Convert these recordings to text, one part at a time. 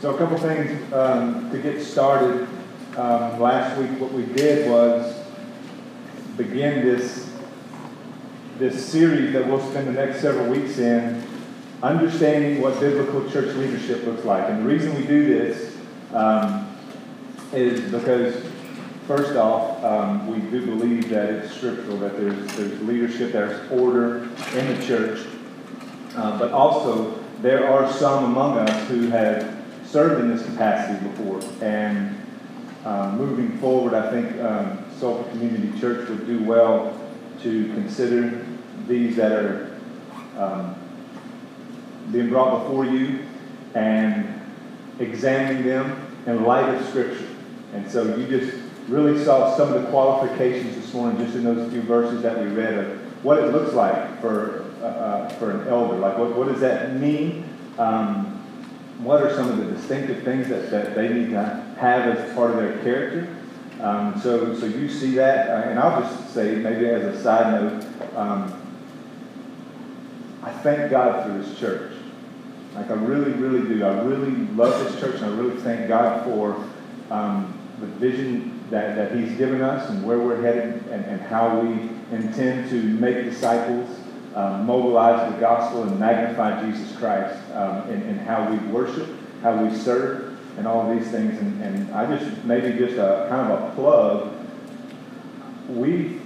So a couple things um, to get started. Um, last week, what we did was begin this this series that we'll spend the next several weeks in, understanding what biblical church leadership looks like. And the reason we do this um, is because, first off, um, we do believe that it's scriptural, that there's there's leadership, there's order in the church, uh, but also there are some among us who have served in this capacity before. And um, moving forward, I think um, Sulphur Community Church would do well to consider these that are um, being brought before you and examining them in light of Scripture. And so you just really saw some of the qualifications this morning just in those few verses that we read of what it looks like for, uh, uh for an elder. Like, what, what does that mean? Um, what are some of the distinctive things that, that they need to have as part of their character. Um, so, so you see that, uh, and I'll just say, maybe as a side note, um, I thank God for this church. Like I really, really do. I really love this church, and I really thank God for um, the vision that, that He's given us and where we're headed, and, and how we intend to make disciples um, mobilize the gospel and magnify Jesus Christ um, in, in, how we worship, how we serve, and all of these things. And, and I just, maybe just a kind of a plug, we've,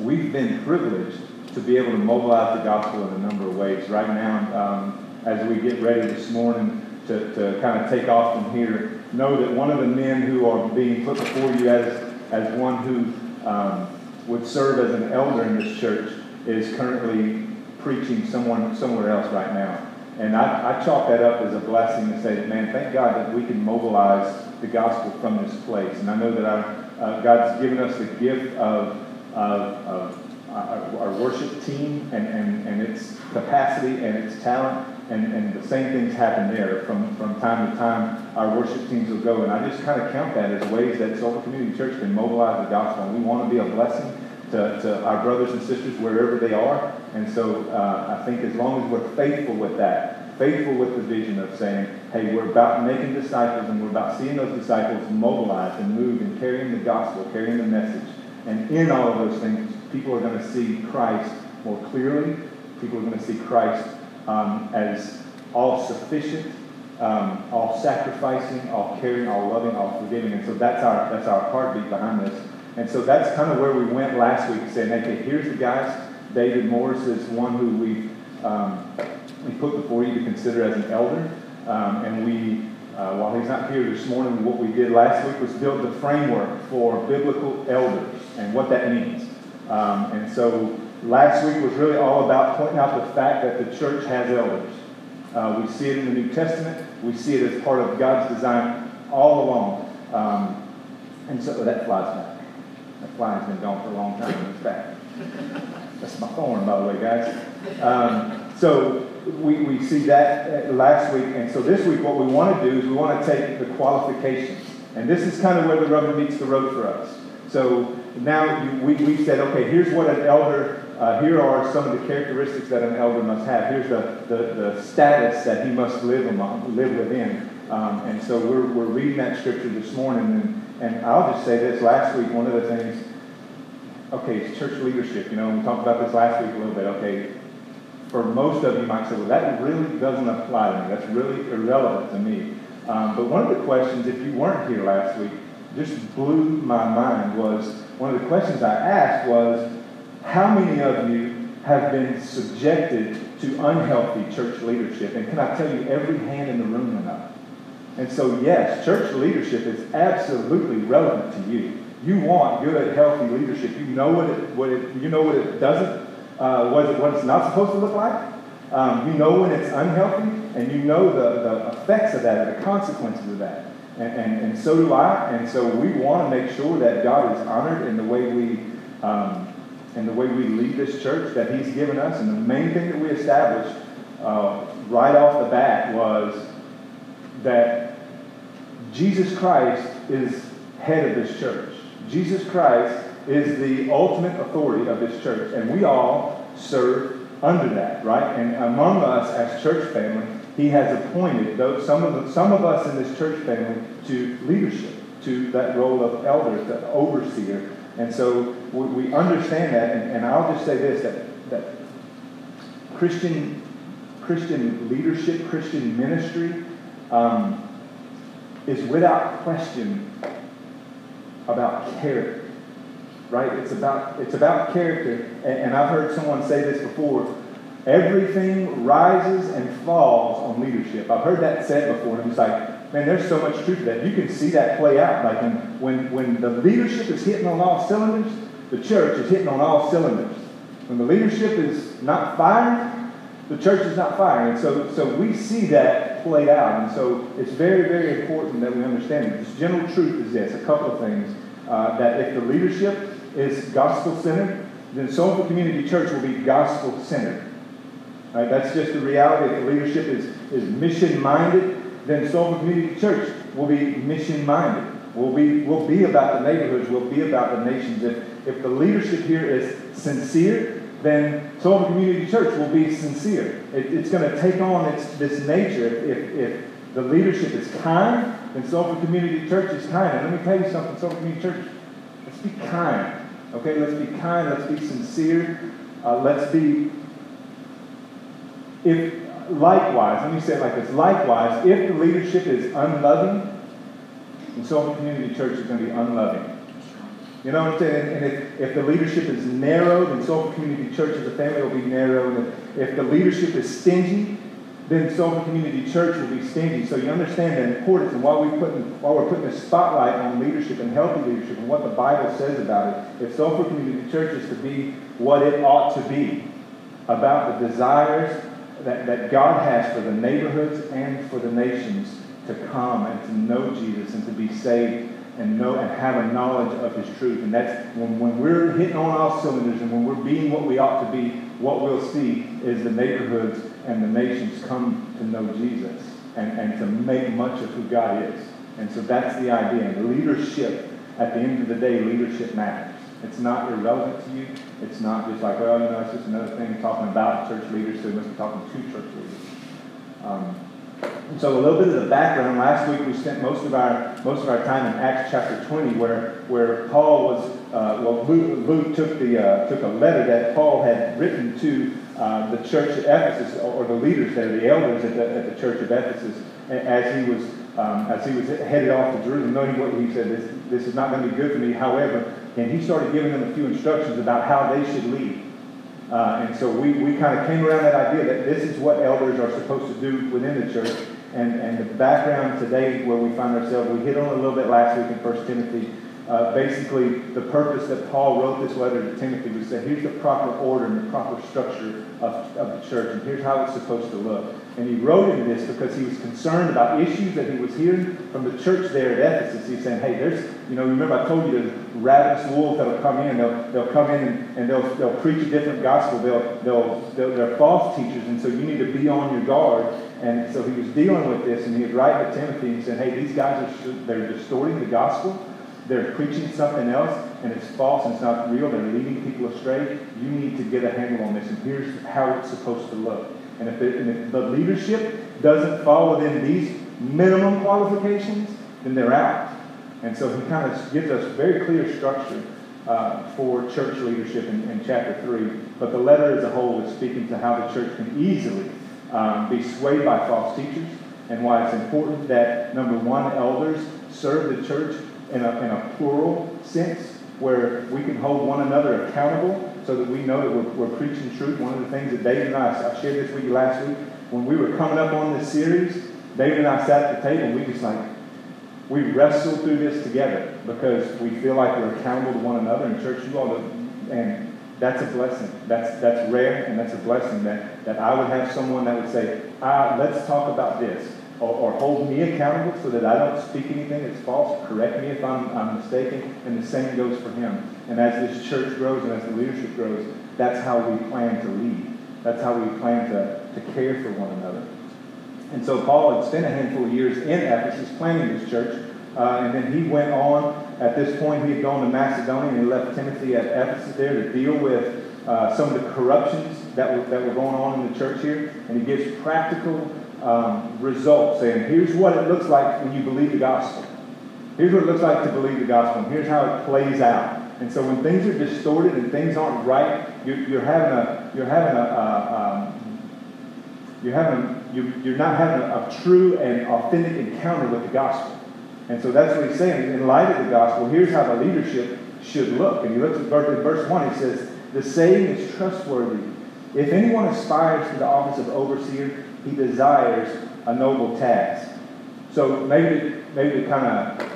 we've been privileged to be able to mobilize the gospel in a number of ways. Right now, um, as we get ready this morning to, to kind of take off from here, know that one of the men who are being put before you as, as one who um, would serve as an elder in this church is currently preaching someone somewhere else right now. And I, I chalk that up as a blessing to say that, man, thank God that we can mobilize the gospel from this place. And I know that uh, God's given us the gift of, of, of our, our, worship team and, and, and its capacity and its talent. And, and the same things happen there. From, from time to time, our worship teams will go. And I just kind of count that as ways that Sulphur Community Church can mobilize the gospel. And we want to be a blessing to, to our brothers and sisters wherever they are. And so uh, I think as long as we're faithful with that, faithful with the vision of saying, hey, we're about making disciples and we're about seeing those disciples mobilized and move and carrying the gospel, carrying the message. And in all of those things, people are going to see Christ more clearly. People are going to see Christ um, as all sufficient, um, all sacrificing, all caring, all loving, all forgiving. And so that's our, that's our heartbeat behind this. And so that's kind of where we went last week, saying, okay, here's the guys. David Morris is one who we um, we put before you to consider as an elder. Um, and we, uh, while he's not here this morning, what we did last week was build the framework for biblical elders and what that means. Um, and so last week was really all about pointing out the fact that the church has elders. Uh, we see it in the New Testament. We see it as part of God's design all along. Um, and so that flies back. Fly's been gone for a long time it's back. That's my thorn, by the way, guys. Um, so we, we see that uh, last week. And so this week, what we want to do is we want to take the qualifications. And this is kind of where the rubber meets the road for us. So now you, we, we said, okay, here's what an elder, uh, here are some of the characteristics that an elder must have. Here's the, the, the status that he must live, among, live within. Um, and so we're, we're reading that scripture this morning. And and I'll just say this last week, one of the things, okay, church leadership. You know, we talked about this last week a little bit. Okay, for most of you might say, well, that really doesn't apply to me. That's really irrelevant to me. Um, but one of the questions, if you weren't here last week, just blew my mind was one of the questions I asked was, how many of you have been subjected to unhealthy church leadership? And can I tell you, every hand in the room went up. And so, yes, church leadership is absolutely relevant to you. You want good, healthy leadership. You know what it, what it you know what it doesn't, uh, what, it, what it's not supposed to look like. Um, you know when it's unhealthy, and you know the, the effects of that, the consequences of that. And, and, and so do I. And so we want to make sure that God is honored in the way we um, in the way we lead this church that He's given us. And the main thing that we established uh, right off the bat was that Jesus Christ is head of this church. Jesus Christ is the ultimate authority of this church, and we all serve under that, right? And among us as church family, He has appointed those, some, of the, some of us in this church family to leadership, to that role of elder, the overseer. And so we, we understand that, and, and, I'll just say this that, that Christian, Christian leadership, Christian ministry um, is without question about character right? It's about, it's about character. And, and I've heard someone say this before. Everything rises and falls on leadership. I've heard that said before, and it's like, man, there's so much truth to that. You can see that play out. Like when, when, the leadership is hitting on all cylinders, the church is hitting on all cylinders. When the leadership is not firing, the church is not firing. So, so we see that played out. And so it's very, very important that we understand it. This general truth is this a couple of things. Uh, that if the leadership is gospel centered, then Soulful Community Church will be gospel centered. Right? That's just the reality. If the leadership is, is mission minded, then Soulful Community Church will be mission minded. We'll be, we'll be about the neighborhoods, we'll be about the nations. If, if the leadership here is sincere, then Soulful Community Church will be sincere. It, it's going to take on its, this nature. If, if, if the leadership is kind, then Soulful Community Church is kind. And let me tell you something, Soulful Community Church, let's be kind. Okay, let's be kind, let's be sincere, uh, let's be, if likewise, let me say it like this likewise, if the leadership is unloving, then Soulful Community Church is going to be unloving. You know what I'm saying? And if, if the leadership is narrow, then Soulful Community Church as a family will be narrow. And if the leadership is stingy, then Soulful Community Church will be stingy. So you understand the importance and while, we putting, while we're putting a spotlight on leadership and healthy leadership and what the Bible says about it, if Soulful Community Church is to be what it ought to be, about the desires that, that God has for the neighborhoods and for the nations to come and to know Jesus and to be saved and know and have a knowledge of his truth. And that's when, when we're hitting on all cylinders and when we're being what we ought to be, what we'll see is the neighborhoods and the nations come to know Jesus and, and to make much of who God is. And so that's the idea. And leadership, at the end of the day, leadership matters. It's not irrelevant to you. It's not just like, well, you know, it's just another thing talking about church leaders, so we must be talking to church leaders. Um, so a little bit of the background. Last week we spent most of our most of our time in Acts chapter 20, where where Paul was. Uh, well, Luke, Luke, took the uh, took a letter that Paul had written to uh, the church at Ephesus, or, the leaders there, the elders at the, at the church of Ephesus, as he was um, as he was headed off to Jerusalem, knowing what he said, this, this is not going to be good for me. However, and he started giving them a few instructions about how they should lead. Uh, and so we, we kind of came around that idea that this is what elders are supposed to do within the church. And, and the background today where we find ourselves, we hit on a little bit last week in 1 Timothy. Uh, basically, the purpose that Paul wrote this letter to Timothy was that here's the proper order and the proper structure of, of the church, and here's how it's supposed to look. And he wrote him this because he was concerned about issues that he was hearing from the church there at Ephesus. He's saying, hey, there's, you know, remember I told you there's ravenous wolves that'll come in, they'll, they'll come in and, and they'll, they'll preach a different gospel. They'll, they'll, they'll, they're false teachers, and so you need to be on your guard. And so he was dealing with this, and he was writing to Timothy and saying, hey, these guys are they're distorting the gospel. They're preaching something else, and it's false and it's not real. They're leading people astray. You need to get a handle on this, and here's how it's supposed to look. And if, it, and if the leadership doesn't fall within these minimum qualifications, then they're out. And so he kind of gives us very clear structure uh, for church leadership in, in, chapter 3. But the letter as a whole is speaking to how the church can easily um, be swayed by false teachers and why it's important that, number one, elders serve the church in a, in a plural sense where we can hold one another accountable so that we know that we're, we're preaching truth. One of the things that David and I, I shared this with you last week, when we were coming up on this series, David and I sat at the table and we just like, we wrestled through this together because we feel like we're accountable to one another in church. You all, and that's a blessing. That's that's rare, and that's a blessing that, that I would have someone that would say, ah, let's talk about this or, or, hold me accountable so that I don't speak anything that's false. Correct me if I'm, I'm mistaken. And the same goes for him. And as this church grows and as the leadership grows, that's how we plan to lead. That's how we plan to, to care for one another. And so Paul had spent a handful of years in Ephesus planning this church. Uh, and then he went on. At this point, he had gone to Macedonia and he left Timothy at Ephesus there to deal with uh, some of the corruptions that were, that were going on in the church here. And he gives practical um, results, saying, here's what it looks like when you believe the gospel. Here's what it looks like to believe the gospel, and here's how it plays out. And so when things are distorted and things aren't right, you're, you're having a, you're having a, a um, you're having, you, you're not having a, a true and authentic encounter with the gospel. And so that's what he's saying. In light of the gospel, here's how the leadership should look. And he looks at verse 1, he says, The saying is trustworthy. If anyone aspires to the office of overseer, he desires a noble task. So maybe, maybe to kind of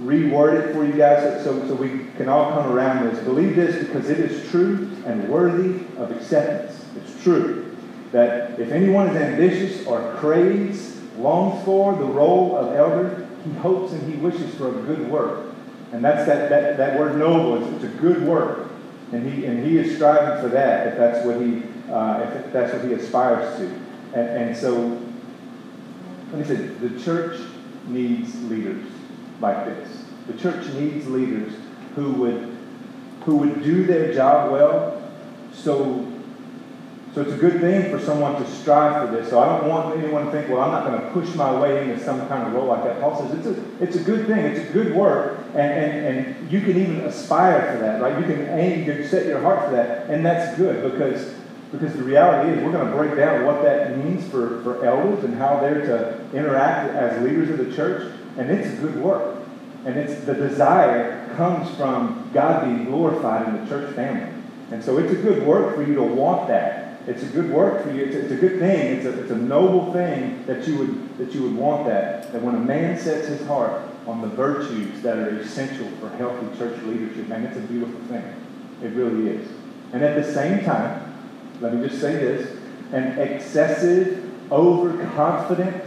reword it for you guys so, so we can all come around this. Believe this because it is true and worthy of acceptance. It's true that if anyone is ambitious or craves, longs for the role of elder, he hopes and he wishes for a good work. And that's that, that, that word noble, it's, it's a good work. And he, and he is striving for that if that's what he, uh, if that's what he aspires to. And, and so, let me say, the church needs leaders like this. The church needs leaders who would, who would do their job well so so it's a good thing for someone to strive for this. So I don't want anyone to think, well, I'm not going to push my way into some kind of role like that. Paul says it's a, it's a good thing. It's a good work. And, and, and you can even aspire for that, right? You can aim, you can set your heart for that. And that's good because, because the reality is we're going to break down what that means for, for elders and how they're to interact as leaders of the church. And it's good work. And it's the desire comes from God being glorified in the church family. And so it's a good work for you to want that. It's a good work for you. It's, it's a good thing. It's a, it's a noble thing that you would that you would want that. That when a man sets his heart on the virtues that are essential for healthy church leadership, man, it's a beautiful thing. It really is. And at the same time, let me just say this: an excessive, overconfident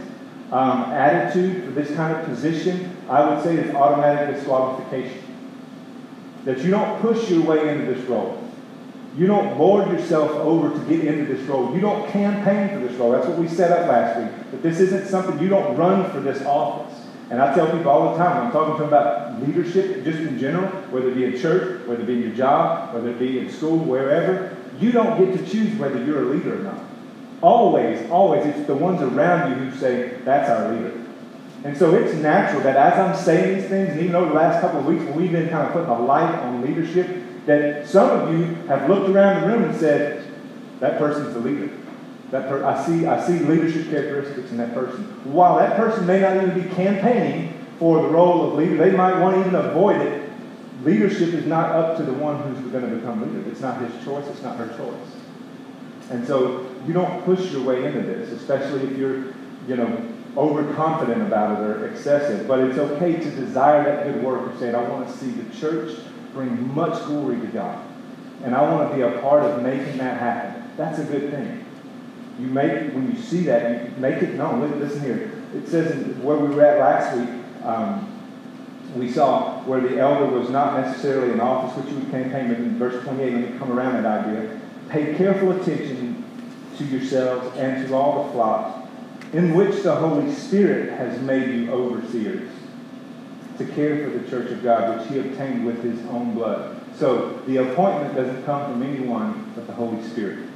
um, attitude for this kind of position, I would say, is automatic disqualification. That you don't push your way into this role. You don't lord yourself over to get into this role. You don't campaign for this role. That's what we set up last week. But this isn't something you don't run for this office. And I tell people all the time when I'm talking to them about leadership, just in general, whether it be in church, whether it be in your job, whether it be in school, wherever, you don't get to choose whether you're a leader or not. Always, always, it's the ones around you who say, that's our leader. And so it's natural that as I'm saying these things, and even over the last couple of weeks when we've been kind of putting a light on leadership, that some of you have looked around the room and said, that person's the leader. That per- I, see, I see leadership characteristics in that person. While that person may not even be campaigning for the role of leader, they might want to even avoid it. Leadership is not up to the one who's going to become leader. It's not his choice, it's not her choice. And so you don't push your way into this, especially if you're, you know, overconfident about it or excessive. But it's okay to desire that good work of saying, I want to see the church bring much glory to God. And I want to be a part of making that happen. That's a good thing. You make when you see that, you make it known. Listen here. It says where we were at last week, um, we saw where the elder was not necessarily in office, which you would campaign, but in verse 28, let me come around that idea. Pay careful attention to yourselves and to all the flocks in which the Holy Spirit has made you overseers to care for the church of God, which he obtained with his own blood. So the appointment doesn't come from anyone but the Holy Spirit.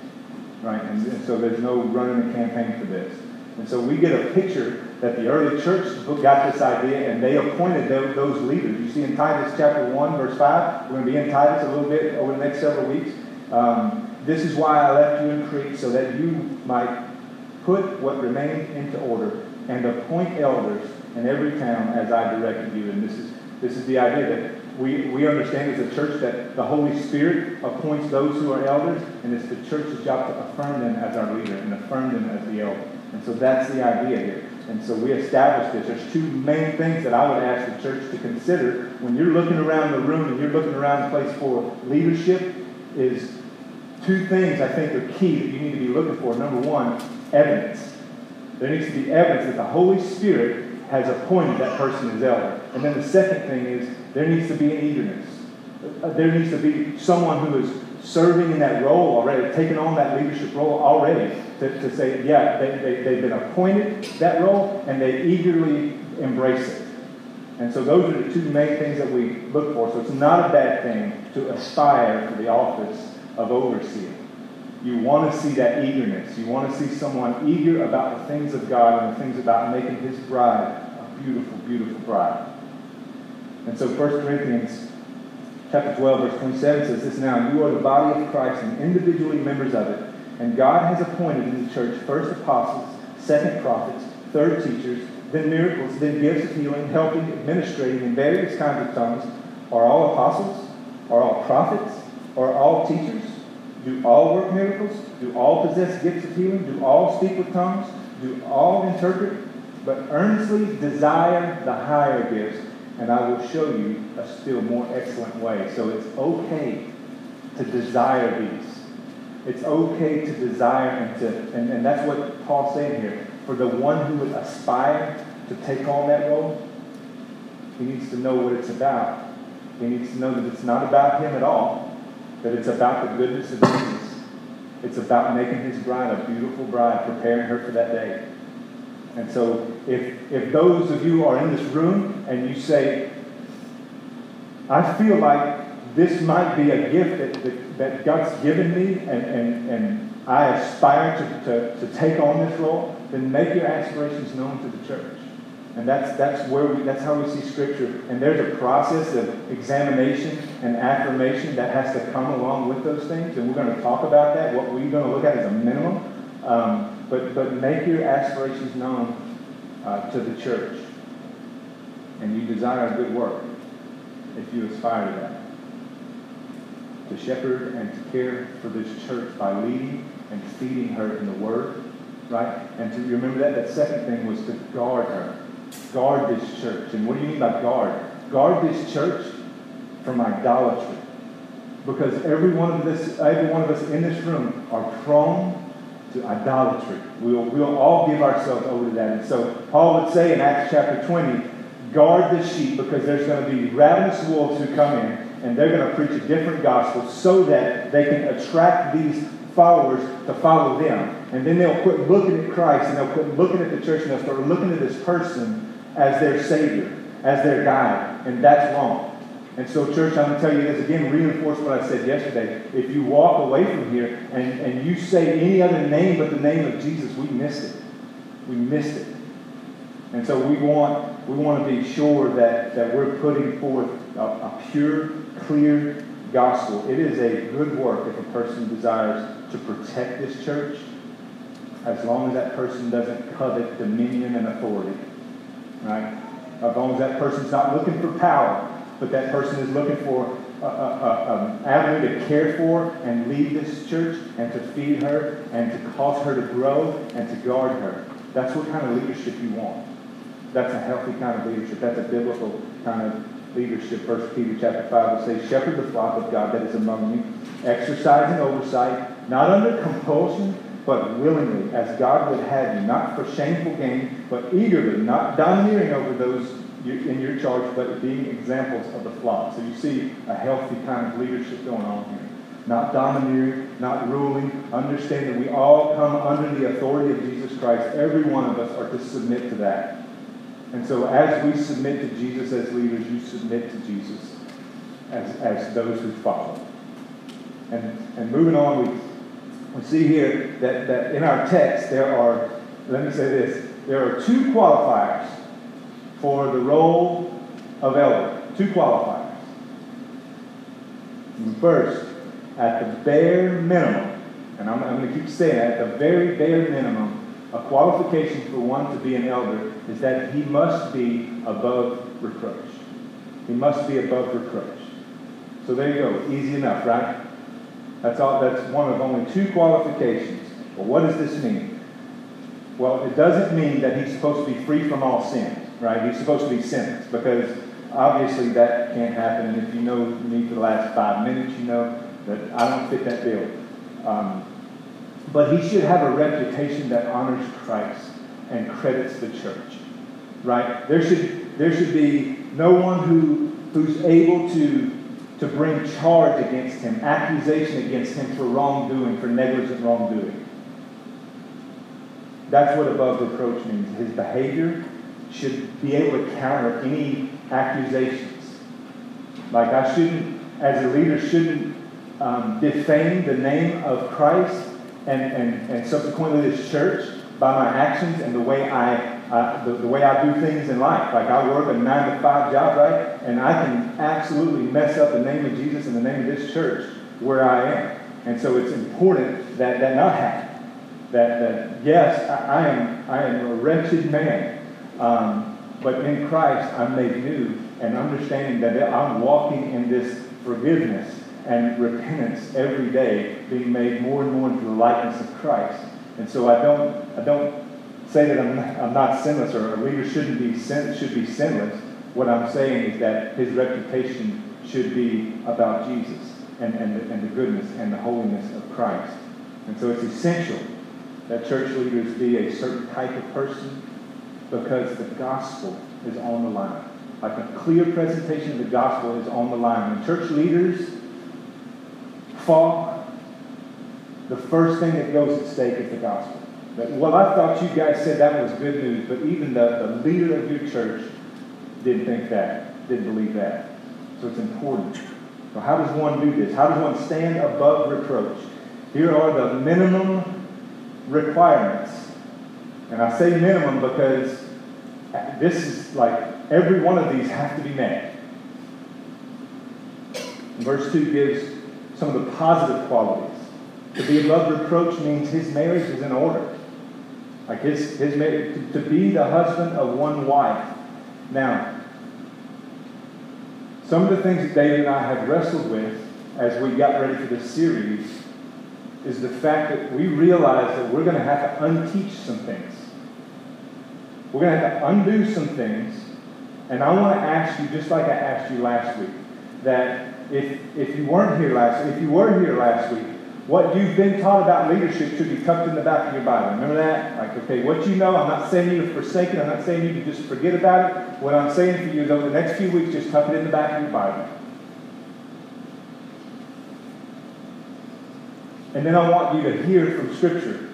Right? And, and so there's no running a campaign for this. And so we get a picture that the early church got this idea and they appointed those, leaders. You see in Titus chapter 1, verse 5, we're going to be in Titus a little bit over the next several weeks. Um, this is why I left you in Crete, so that you might put what remained into order and appoint elders in every town as I directed you. And this is this is the idea that we, we understand as a church that the Holy Spirit appoints those who are elders, and it's the church's job to affirm them as our leader and affirm them as the elder. And so that's the idea here. And so we established this. There's two main things that I would ask the church to consider when you're looking around the room and you're looking around the place for leadership is two things I think are key that you need to be looking for. Number one, evidence. There needs to be evidence that the Holy Spirit has appointed that person as elder. And then the second thing is there needs to be an eagerness. Uh, there needs to be someone who is serving in that role already, taking on that leadership role already, to, to say, yeah, they, they, they've been appointed that role and they eagerly embrace it. And so those are the two main things that we look for. So it's not a bad thing to aspire for the office of overseer. you want to see that eagerness. You want to see someone eager about the things of God and the things about making his bride a beautiful, beautiful bride. And so 1 Corinthians chapter 12, verse 27 says this now, you are the body of Christ and individually members of it. And God has appointed in the church first apostles, second prophets, third teachers, then miracles, then gifts of healing, helping, administrating in various kinds of tongues. Are all apostles? Are all prophets? Are all teachers? Do all work miracles? Do all possess gifts of healing? Do all speak with tongues? Do all interpret? But earnestly desire the higher gifts, and I will show you a still more excellent way. So it's okay to desire these. It's okay to desire and to, and, and that's what Paul's saying here. For the one who would aspire to take on that role, he needs to know what it's about. He needs to know that it's not about him at all, that it's about the goodness of Jesus. It's about making his bride a beautiful bride, preparing her for that day. And so, if, if those of you are in this room and you say, I feel like this might be a gift that, that, that God's given me and, and, and I aspire to, to, to take on this role, then make your aspirations known to the church. And that's, that's where we, that's how we see Scripture. And there's a process of examination and affirmation that has to come along with those things. And we're going to talk about that. What we're going to look at is a minimum. Um, but, but make your aspirations known uh, to the church. And you desire good work if you aspire to that. To shepherd and to care for this church by leading and feeding her in the Word, right? And to remember that, that second thing was to guard her. Guard this church. And what do you mean by guard? Guard this church from idolatry. Because every one of this, every one of us in this room are prone to idolatry. We'll, we'll all give ourselves over to that. And so Paul would say in Acts chapter 20, guard the sheep because there's going to be ravenous wolves who come in and they're going to preach a different gospel so that they can attract these followers to follow them. And then they'll quit looking at Christ and they'll quit looking at the church and they'll start looking at this person as their Savior, as their guide. And that's wrong. And so, church, I'm going to tell you this again, reinforce what I said yesterday. If you walk away from here and, and you say any other name but the name of Jesus, we missed it. We missed it. And so we want, we want to be sure that, that we're putting forth a, a pure, clear gospel. It is a good work if a person desires to protect this church, as long as that person doesn't covet dominion and authority. Right? As long as that person's not looking for power, but that person is looking for an avenue to care for and lead this church and to feed her and to cause her to grow and to guard her. That's what kind of leadership you want. That's a healthy kind of leadership. That's a biblical kind of leadership. First Peter chapter 5 will say, Shepherd the flock of God that is among you, exercising oversight, not under compulsion, but willingly, as God would have you, not for shameful gain, but eagerly, not domineering over those in your charge, but being examples of the flock. So you see a healthy kind of leadership going on here. Not domineering, not ruling. Understand that we all come under the authority of Jesus Christ. Every one of us are to submit to that. And so as we submit to Jesus as leaders, you submit to Jesus as, as those who follow. And, and moving on, we, we see here that, that in our text there are, let me say this, there are two qualifiers for the role of elder. Two qualifiers. First, at the bare minimum, and I'm, I'm going to keep saying at the very bare minimum, a qualification for one to be an elder is that he must be above reproach. He must be above reproach. So there you go. Easy enough, right? That's all. That's one of only two qualifications. Well, what does this mean? Well, it doesn't mean that he's supposed to be free from all sin right? He's supposed to be sentenced because obviously that can't happen. And if you know me for the last five minutes, you know that I don't fit that bill. Um, but he should have a reputation that honors Christ and credits the church, right? There should there should be no one who who's able to to bring charge against him, accusation against him for wrongdoing, for negligent wrongdoing. That's what above reproach means. His behavior should be able to counter any accusations. Like I shouldn't, as a leader, shouldn't um, defame the name of Christ and, and, and subsequently this church by my actions and the way I uh, the, the way I do things in life. Like I work a nine to five job, right? And I can absolutely mess up the name of Jesus and the name of this church where I am. And so it's important that that not happen. That, that yes, I, I am I am a wretched man, um, but in Christ I'm made new, and understanding that I'm walking in this forgiveness and repentance every day, being made more and more into the likeness of Christ. And so I don't I don't say that I'm, I'm not sinless or a leader shouldn't be sin, should be sinless. What I'm saying is that his reputation should be about Jesus and, and, the, and the goodness and the holiness of Christ. And so it's essential that church leaders be a certain type of person because the gospel is on the line. Like a clear presentation of the gospel is on the line. When church leaders fall, the first thing that goes at stake is the gospel. But, well, I thought you guys said that was good news, but even the, the leader of your church didn't think that, didn't believe that. So it's important. So, how does one do this? How does one stand above reproach? Here are the minimum requirements. And I say minimum because this is like every one of these have to be met. verse 2 gives some of the positive qualities. To be above reproach means his marriage is in order. Like his, his to be the husband of one wife. Now, some of the things that David and I have wrestled with as we got ready for this series is the fact that we realize that we're going to have to unteach some things. We're going to have to undo some things. And I want to ask you, just like I asked you last week, that if, if you weren't here last week, if you were here last week, what you've been taught about leadership should be tucked in the back of your Bible. Remember that? Like, okay, what you know, I'm not saying you to forsake it. I'm not saying you to just forget about it. What I'm saying for you is over the next few weeks, just tuck it in the back of your Bible. And then I want you to hear from Scripture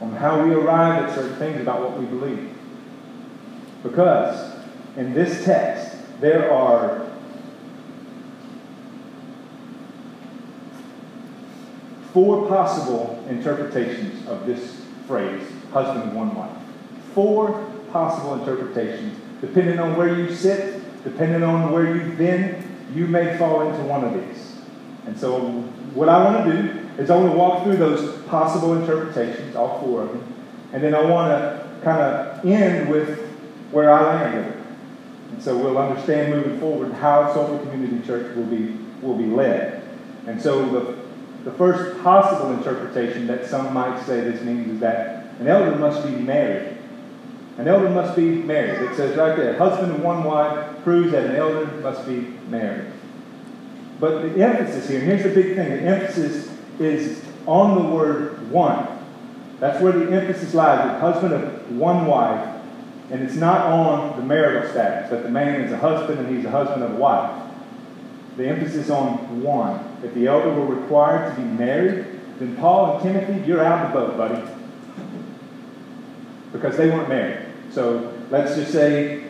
on how we arrive at certain things about what we believe. Because in this text, there are four possible interpretations of this phrase, husband, one wife. Four possible interpretations. Depending on where you sit, depending on where you've been, you may fall into one of these. And so, what I want to do is I want to walk through those possible interpretations, all four of them, and then I want to kind of end with where I land. And so we'll understand moving forward how Sulphur Community Church will be will be led. And so the the first possible interpretation that some might say this means is that an elder must be married. An elder must be married. It says right there, husband and one wife proves that an elder must be married. But the emphasis here, and here's the big thing, the emphasis is on the word one. That's where the emphasis lies, the husband of one wife. And it's not on the marital status, that the man is a husband and he's a husband of a wife the emphasis on one. If the elder were required to be married, then Paul and Timothy, you're out of the boat, buddy. Because they weren't married. So let's just say,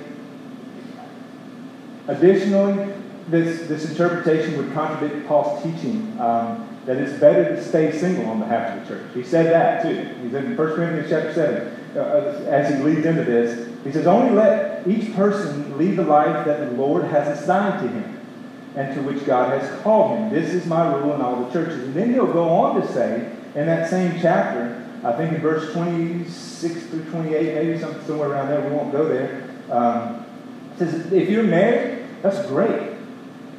additionally, this, this interpretation would contradict Paul's teaching um, that it's better to stay single on behalf of the church. He said that too. He said in 1 Corinthians chapter 7, uh, uh, as he leads into this, he says, Only let each person lead the life that the Lord has assigned to him and to which God has called him. This is my rule in all the churches. And then he'll go on to say in that same chapter, I think in verse 26 through 28, maybe somewhere around there, we won't go there. Um, says, if you're married, that's great.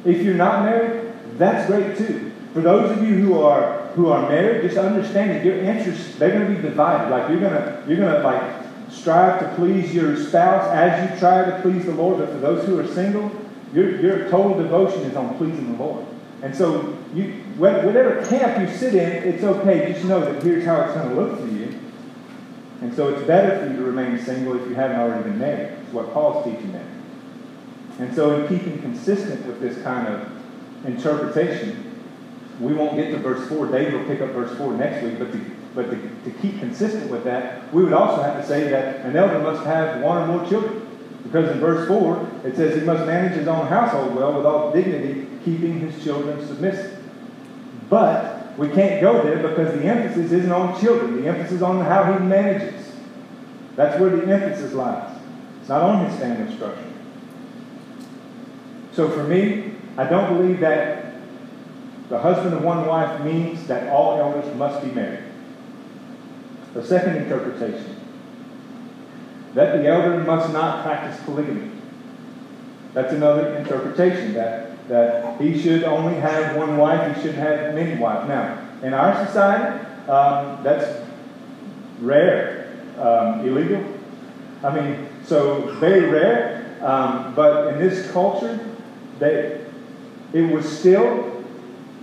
If you're not married, that's great too. For those of you who are who are married, just understand that your interests they're going to be divided. Like you're gonna you're gonna like strive to please your spouse as you try to please the Lord. But for those who are single, your, your total devotion is on pleasing the Lord. And so, you, whatever camp you sit in, it's okay. Just know that here's how it's going to look for you. And so, it's better for you to remain single if you haven't already been married. That's what Paul's teaching there. And so, in keeping consistent with this kind of interpretation, we won't get to verse 4. David will pick up verse 4 next week, but to, but to, to keep consistent with that, we would also have to say that an elder must have one or more children. Because in verse 4, it says he must manage his own household well with all dignity, keeping his children submissive. But We can't go there because the emphasis isn't on children. The emphasis is on how he manages. That's where the emphasis lies. It's not on his family structure. So for me, I don't believe that the husband of one wife means that all elders must be married. The second interpretation, that the elder must not practice polygamy. That's another interpretation, that, that he should only have one wife, he should have many wives. Now, in our society, um, that's rare, um, illegal. I mean, so very rare, um, but in this culture, they, it was still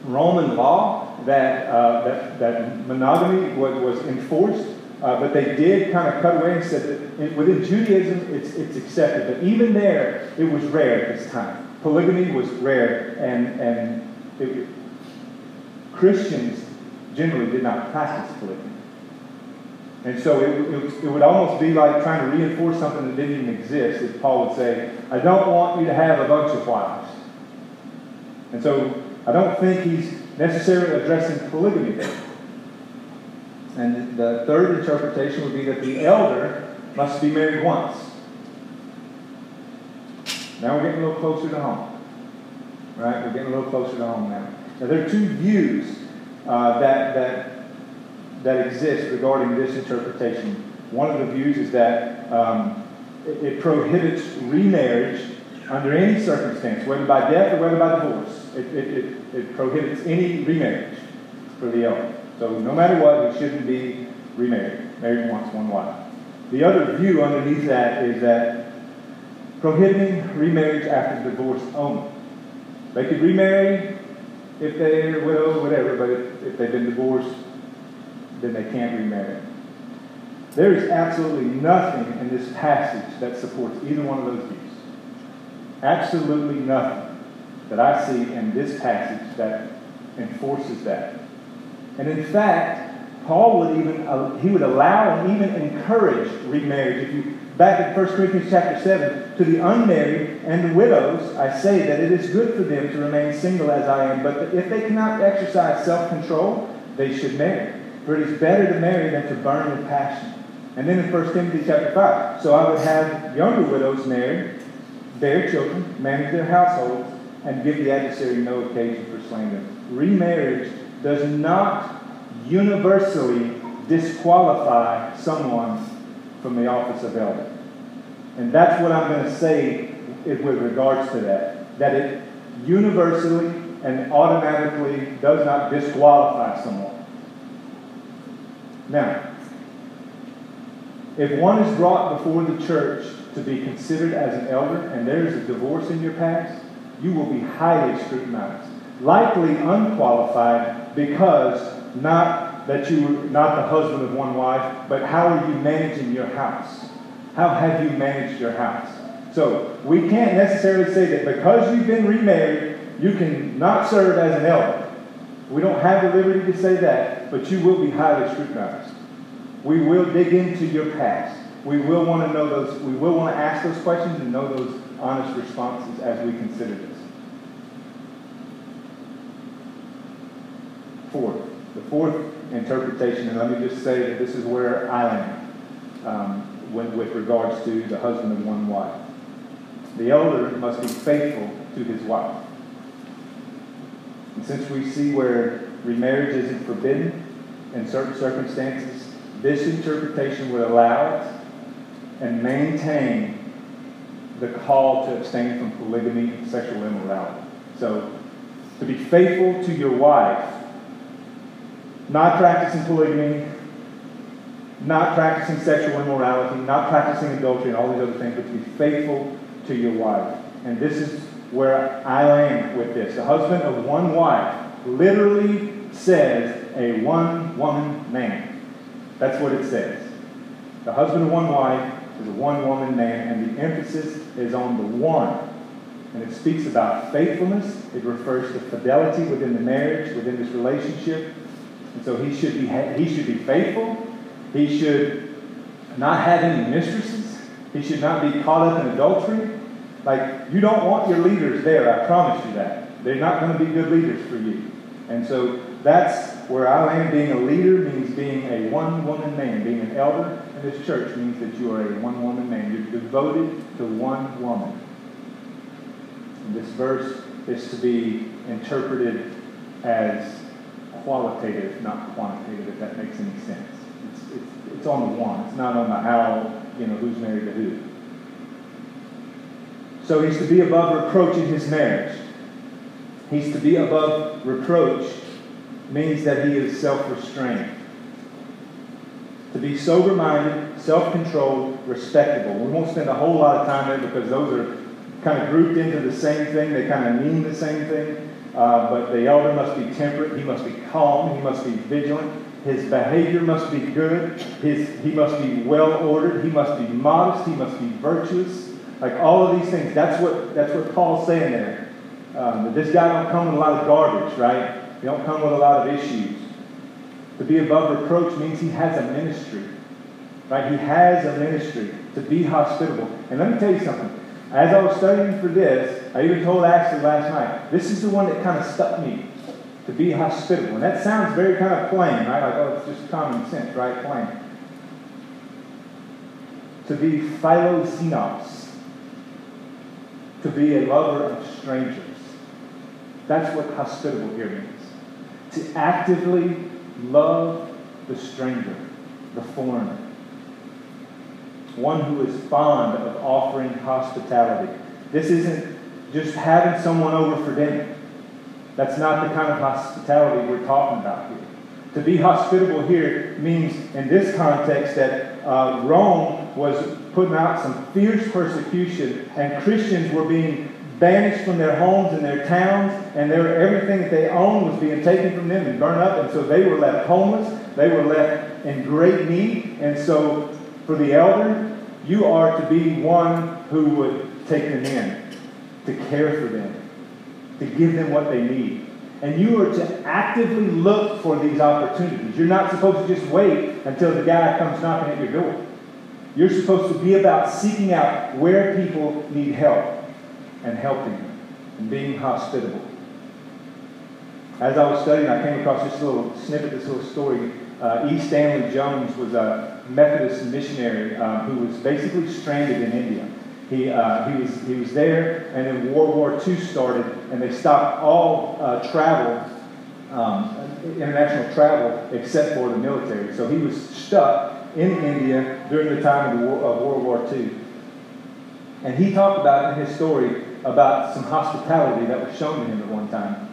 Roman law that, uh, that, that monogamy was, was enforced, uh, but they did kind of cut away and said that within Judaism it's, it's accepted. But even there, it was rare at this time. Polygamy was rare, and, and it, Christians generally did not practice polygamy. And so it, it, it, would almost be like trying to reinforce something that didn't even exist, as Paul would say, I don't want you to have a bunch of wives. And so I don't think he's necessarily addressing polygamy there. And the third interpretation would be that the elder must be married once. Now we're getting a little closer to home. Right? We're getting a little closer to home now. Now there are two views uh, that, that, that exist regarding this interpretation. One of the views is that um, it, it prohibits remarriage under any circumstance, whether by death or whether by divorce. It, it, it, it prohibits any remarriage for the elder. So no matter what, he shouldn't be remarried, married once, one wife. The other view underneath that is that prohibiting remarriage after divorce only. They could remarry if they're whatever, but if, if they've been divorced, then they can't remarry. There is absolutely nothing in this passage that supports either one of those views. Absolutely nothing that I see in this passage that enforces that. And in fact, Paul would even uh, he would allow and even encourage remarriage. If you back in 1 Corinthians chapter 7, to the unmarried and the widows, I say that it is good for them to remain single as I am, but if they cannot exercise self-control, they should marry. For it is better to marry than to burn with passion. And then in 1 Timothy chapter 5, so I would have younger widows marry, bear children, manage their households, and give the adversary no occasion for slander. Remarriage does not universally disqualify someone from the office of elder. And that's what I'm going to say with regards to that. That it universally and automatically does not disqualify someone. Now, if one is brought before the church to be considered as an elder and there is a divorce in your past, you will be highly scrutinized. Likely unqualified because not that you were not the husband of one wife, but how are you managing your house? How have you managed your house? So we can't necessarily say that because you've been remarried, you can not serve as an elder. We don't have the liberty to say that, but you will be highly scrutinized. We will dig into your past. We will want to know those, we will want to ask those questions and know those honest responses as we consider this. Fourth, the fourth interpretation, and let me just say that this is where I am um, with, with regards to the husband of one wife. The elder must be faithful to his wife. And since we see where remarriage isn't forbidden in certain circumstances, this interpretation would allow it and maintain the call to abstain from polygamy and sexual immorality. So, to be faithful to your wife not practicing polygamy, not practicing sexual immorality, not practicing adultery, and all these other things, but to be faithful to your wife. And this is where I land with this. The husband of one wife literally says a one woman man. That's what it says. The husband of one wife is a one woman man, and the emphasis is on the one. And it speaks about faithfulness, it refers to fidelity within the marriage, within this relationship. And so he should be, he should be faithful. He should not have any mistresses. He should not be caught up in adultery. Like, you don't want your leaders there, I promise you that. They're not going to be good leaders for you. And so that's where I land being a leader means being a one woman man. Being an elder in this church means that you are a one woman man. You're devoted to one woman. And this verse is to be interpreted as qualitative, not quantitative, if that makes any sense. It's, it's, it's on the one, it's not on the how, you know, who's married to who. So he's to be above reproach in his marriage. He's to be above reproach means that he is self restrained. To be sober minded, self controlled, respectable. We won't spend a whole lot of time there because those are kind of grouped into the same thing. They kind of mean the same thing. Uh, but the elder must be temperate. He must be calm. He must be vigilant. His behavior must be good. His, he must be well ordered. He must be modest. He must be virtuous. Like all of these things. That's what, that's what Paul's saying there. Um, this guy don't come with a lot of garbage, right? He don't come with a lot of issues. To be above reproach means he has a ministry. Right? He has a ministry to be hospitable. And let me tell you something. As I was studying for this, I even told Ashley last night, this is the one that kind of stuck me to be hospitable. And that sounds very kind of plain, right? Like, oh, it's just common sense, right? Plain. To be philoxenos, to be a lover of strangers. That's what hospitable here means. To actively love the stranger, the foreigner. One who is fond of offering hospitality. This isn't just having someone over for dinner. That's not the kind of hospitality we're talking about here. To be hospitable here means, in this context, that uh, Rome was putting out some fierce persecution, and Christians were being banished from their homes and their towns, and their, everything that they owned was being taken from them and burned up, and so they were left homeless. They were left in great need, and so for the elder, you are to be one who would take them in, to care for them, to give them what they need. And you are to actively look for these opportunities. You're not supposed to just wait until the guy comes knocking at your door. You're supposed to be about seeking out where people need help and helping them and being hospitable. As I was studying, I came across this little snippet, this little story. Uh, E. Stanley Jones was a Methodist missionary uh, who was basically stranded in India. He, uh, he, was, he was there, and then World War II started, and they stopped all uh, travel, um, international travel, except for the military. So he was stuck in India during the time of, the war, of World War II. And he talked about in his story about some hospitality that was shown to him at one time.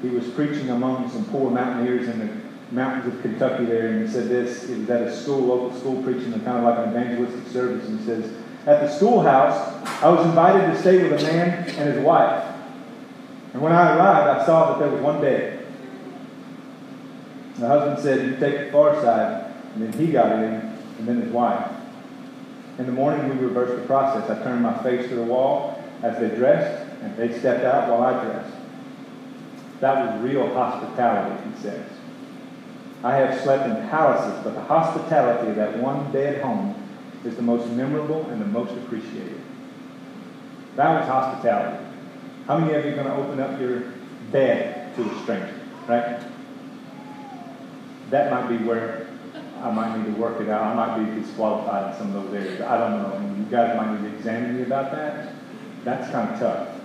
He was preaching among some poor mountaineers in the mountains of Kentucky there, and he said this. It was at a school, local school, preaching a kind of like an evangelistic service. And he says, At the schoolhouse, I was invited to stay with a man and his wife. And when I arrived, I saw that there was one bed. The husband said, You take the far side. And then he got in, and then his wife. In the morning, we reversed the process. I turned my face to the wall as they dressed, and they stepped out while I dressed. That was real hospitality, he says. I have slept in palaces, but the hospitality of that one bed home is the most memorable and the most appreciated. That was hospitality. How many of you are going to open up your bed to a stranger, right? That might be where I might need to work it out. I might be disqualified in some of those areas. I don't know. Mean, you guys might need to examine me about that. That's kind of tough.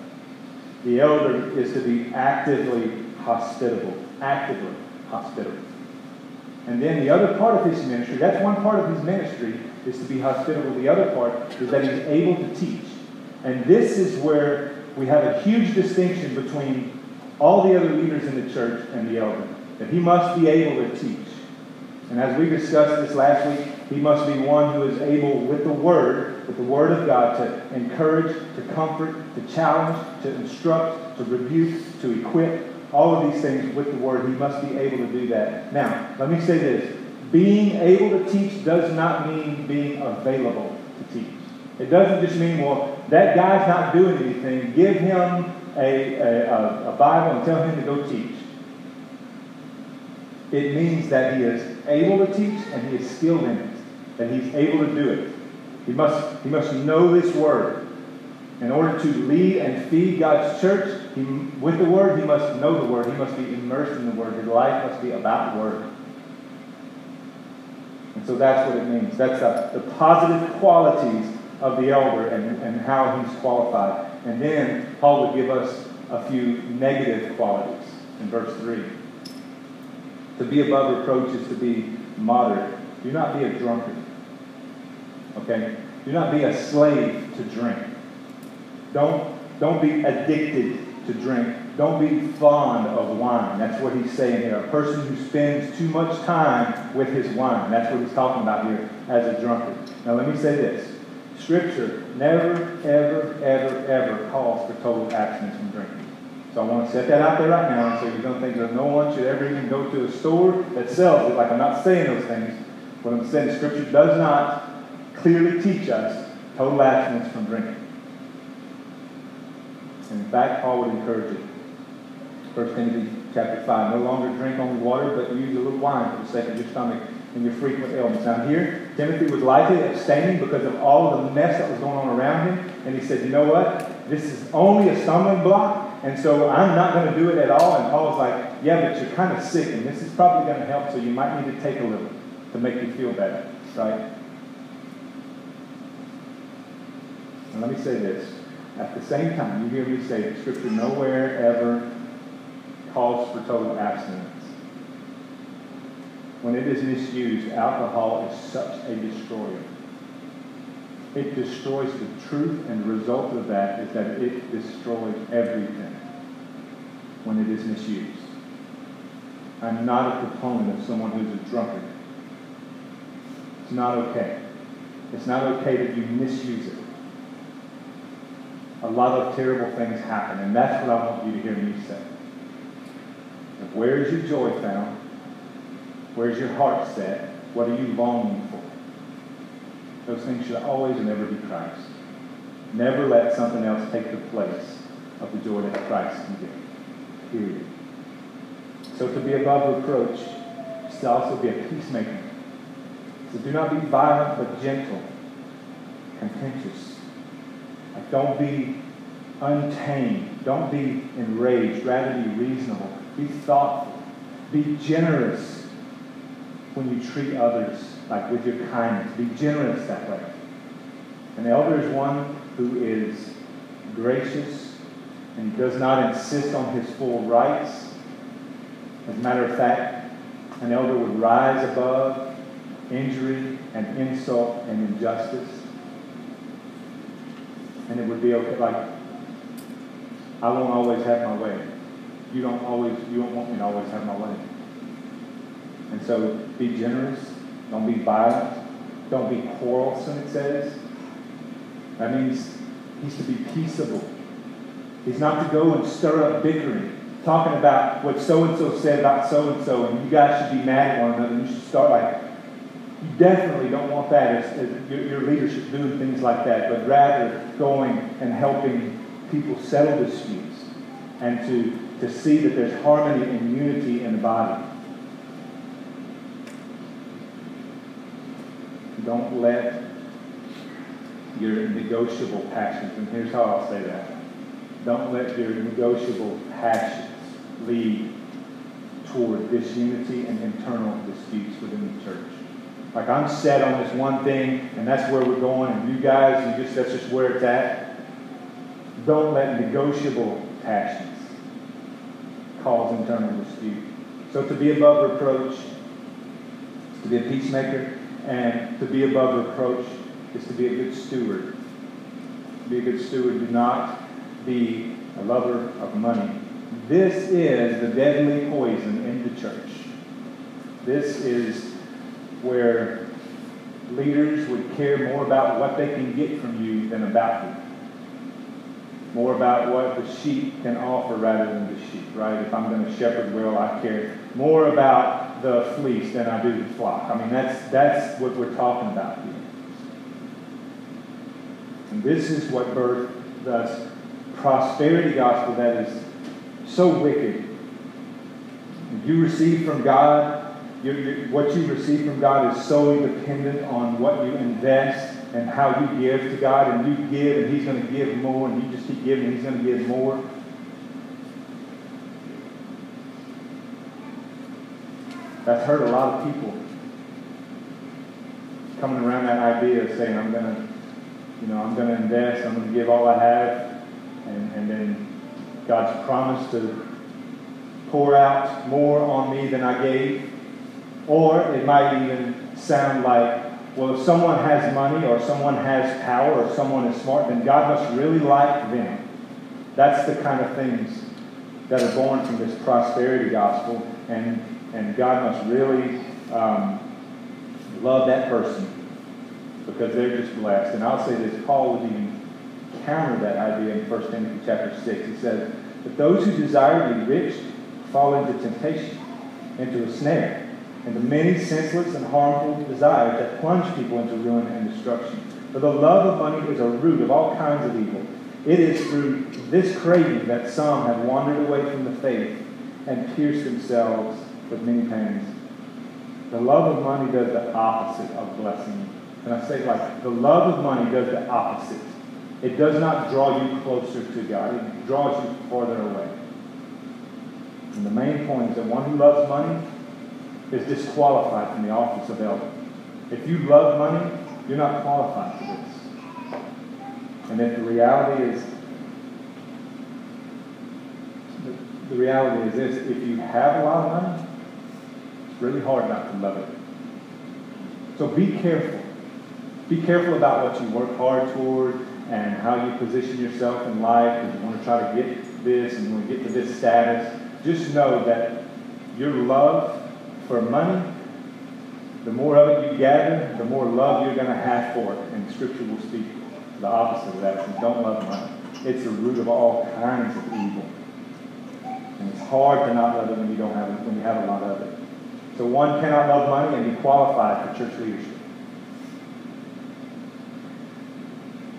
The elder is to be actively hospitable. Actively hospitable. And then the other part of his ministry, that's one part of his ministry, is to be hospitable. The other part is that he's able to teach. And this is where we have a huge distinction between all the other leaders in the church and the elder. That he must be able to teach. And as we discussed this last week, he must be one who is able, with the Word, with the Word of God, to encourage, to comfort, to challenge, to instruct, to rebuke, to equip, all of these things with the Word. He must be able to do that. Now, let me say this. Being able to teach does not mean being available to teach. It doesn't just mean, well, that guy's not doing anything. Give him a, a, a Bible and tell him to go teach. It means that he is able to teach and he is skilled in it, that he's able to do it. He must, he must know this word. In order to lead and feed God's church, he, with the Word, he must know the Word. He must be immersed in the Word. His life must be about the Word. And so that's what it means. That's the, the positive qualities of the elder and, and how he's qualified. And then Paul would give us a few negative qualities in verse 3. To be above reproach is to be moderate. Do not be a drunkard. Okay? Do not be a slave to drink. Don't, don't be addicted to drink. Don't be fond of wine. That's what he's saying here. A person who spends too much time with his wine. That's what he's talking about here as a drunkard. Now, let me say this Scripture never, ever, ever, ever calls for total abstinence from drinking. So I want to set that out there right now so you don't think that no one should ever even go to a store that sells it. Like I'm not saying those things. What I'm saying, Scripture does not clearly teach us total abstinence from drinking. And in fact, Paul would encourage it. 1 Timothy chapter 5. No longer drink only water, but use a little wine for the sake of your stomach and your frequent ailments. Now here, Timothy was likely abstaining because of all the mess that was going on around him. And he said, you know what? This is only a stumbling block, and so I'm not going to do it at all. And Paul's like, yeah, but you're kind of sick, and this is probably going to help, so you might need to take a little to make you feel better, right? And let me say this. At the same time, you hear me say that Scripture nowhere ever calls for total abstinence. When it is misused, alcohol is such a destroyer. It destroys the truth, and the result of that is that it destroys everything when it is misused. I'm not a proponent of someone who's a drunkard. It's not okay. It's not okay that you misuse it. A lot of terrible things happen, and that's what I want you to hear me say. Where is your joy found? Where's your heart set? What are you longing for? Those things should always and never be Christ. Never let something else take the place of the joy that Christ can give. Period. So to be above reproach is to also be a peacemaker. So do not be violent but gentle, contentious. Don't be untamed. Don't be enraged. Rather be reasonable. Be thoughtful. Be generous when you treat others like with your kindness. Be generous that way. An elder is one who is gracious and does not insist on his full rights. As a matter of fact, an elder would rise above injury and insult and injustice. And it would be okay, like, I won't always have my way. You don't always, you don't want me to always have my way. And so be generous. Don't be violent. Don't be quarrelsome, it says. That means he's to be peaceable. He's not to go and stir up bickering, talking about what so and so said about so and so, and you guys should be mad at one another. You should start like, you definitely don't want that as, as your, your leadership doing things like that, but rather going and helping people settle disputes and to, to see that there's harmony and unity in the body. Don't let your negotiable passions, and here's how I'll say that. Don't let your negotiable passions lead toward disunity and internal disputes within the church. Like I'm set on this one thing, and that's where we're going, and you guys, you just that's just where it's at. Don't let negotiable passions cause internal dispute. So to be above reproach, to be a peacemaker, and to be above reproach is to be a good steward. To be a good steward, do not be a lover of money. This is the deadly poison in the church. This is where leaders would care more about what they can get from you than about you. More about what the sheep can offer rather than the sheep, right? If I'm going to shepherd well, I care more about the fleece than I do the flock. I mean, that's, that's what we're talking about here. And this is what birth thus prosperity gospel that is so wicked. You receive from God you, you, what you receive from God is solely dependent on what you invest and how you give to God. And you give, and He's going to give more, and you just keep giving, and He's going to give more. That's hurt a lot of people coming around that idea of saying, I'm going to, you know, I'm going to invest, I'm going to give all I have, and, and then God's promise to pour out more on me than I gave or it might even sound like, well, if someone has money or someone has power or someone is smart, then God must really like them. That's the kind of things that are born from this prosperity gospel, and, and God must really um, love that person because they're just blessed. And I'll say this Paul would even counter that idea in 1 Timothy chapter 6. He says, But those who desire to be rich fall into temptation, into a snare, into many senseless and harmful desires that plunge people into ruin and destruction. For the love of money is a root of all kinds of evil. It is through this craving that some have wandered away from the faith and pierced themselves with many pains. The love of money does the opposite of blessing. And I say like the love of money does the opposite. It does not draw you closer to God. It draws you farther away. And the main point is that one who loves money is disqualified from the office of elder. If you love money, you're not qualified for this. And if the reality is, the, reality is this, if you have a lot of money, it's really hard not to love it. So be careful. Be careful about what you work hard toward and how you position yourself in life because you want to try to get this and you want to get to this status. Just know that your love for money, the more of it you gather, the more love you're going to have for it. And Scripture will speak the opposite of that. So don't love money. It's the root of all kinds of evil. And it's hard to not love it when you don't have it, when you have a lot of it. So one cannot love money and be qualified for church leadership.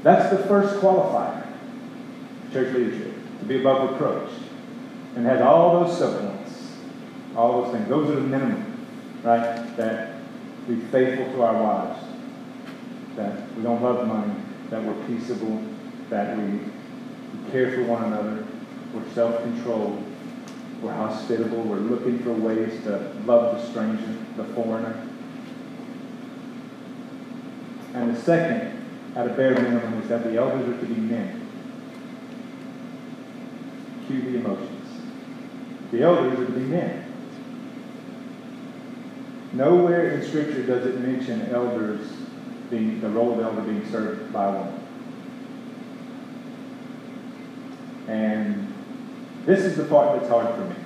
That's the first qualifier. Church leadership. To be above reproach. And has all those supplements. All those things. Those are the minimum. Right? That be faithful to our wives. That we don't love money. That we're peaceable. That we care for one another. We're self-controlled. We're hospitable. We're looking for ways to love the stranger, the foreigner. And the second at a bare minimum is that the elders are to be men. Cue the emotions. The elders are to be men. Nowhere in Scripture does it mention elders being the role of elder being served by a woman. And this is the part that's hard for me.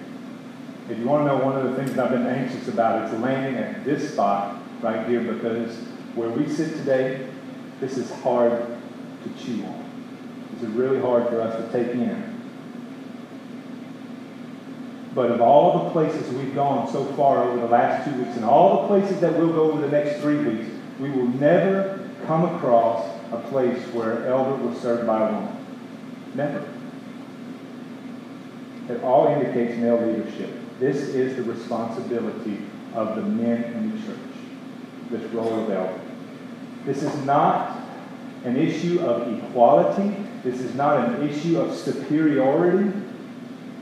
If you want to know one of the things I've been anxious about, it's landing at this spot right here because where we sit today, this is hard to chew on. This is really hard for us to take in. But of all the places we've gone so far over the last two weeks, and all the places that we'll go over the next three weeks, we will never come across a place where elder was served by a woman. Never. It all indicates male leadership. This is the responsibility of the men in the church, this role of elder. This is not an issue of equality. This is not an issue of superiority.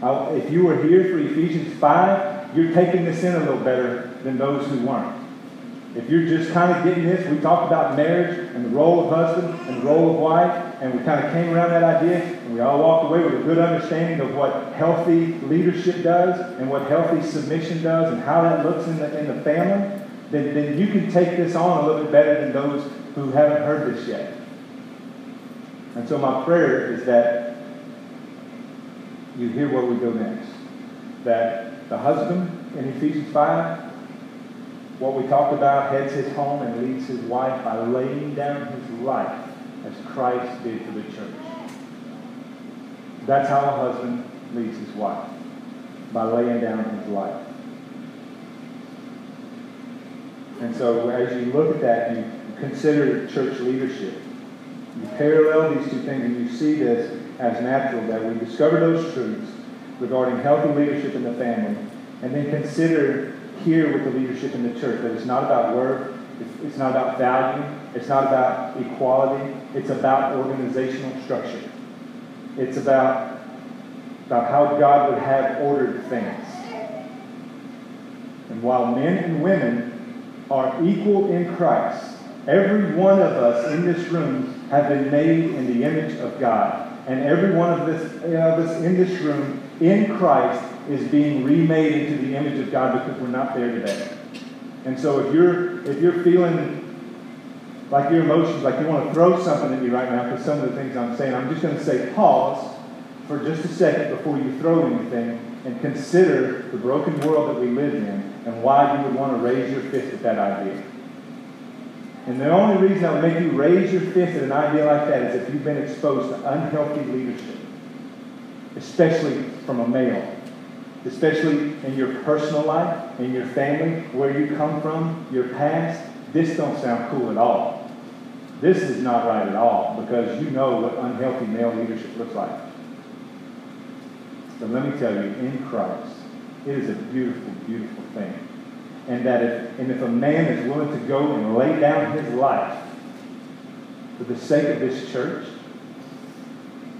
Uh, if you were here for Ephesians 5, you're taking this in a little better than those who weren't. If you're just kind of getting this, we talked about marriage and the role of husband and the role of wife, and we kind of came around that idea, and we all walked away with a good understanding of what healthy leadership does and what healthy submission does and how that looks in the, in the family, then, then you can take this on a little bit better than those who haven't heard this yet. And so my prayer is that you hear where we go next. That the husband in Ephesians 5 what we talked about, heads his home and leads his wife by laying down his life as Christ did for the church. That's how a husband leads his wife, by laying down his life. And so as you look at that, you consider church leadership. You parallel these two things and you see this as natural, that we discover those truths regarding healthy leadership in the family, and then consider here with the leadership in the church that it's not about work, it's, it's not about value, it's not about equality, it's about organizational structure. It's about, about how God would have ordered things. And while men and women are equal in Christ, every one of us in this room have been made in the image of God. And every one of, this, of us in this room in Christ is being remade into the image of God because we're not there today. And so if you're if you're feeling like your emotions, like you want to throw something at me right now because some of the things I'm saying, I'm just going to say pause for just a second before you throw anything and consider the broken world that we live in and why you would want to raise your fist at that idea. And the only reason I would make you raise your fist at an idea like that is if you've been exposed to unhealthy leadership, especially from a male, especially in your personal life, in your family, where you come from, your past. This don't sound cool at all. This is not right at all because you know what unhealthy male leadership looks like. But let me tell you, in Christ, it is a beautiful, beautiful thing. And that if, and if a man is willing to go and lay down his life for the sake of this church,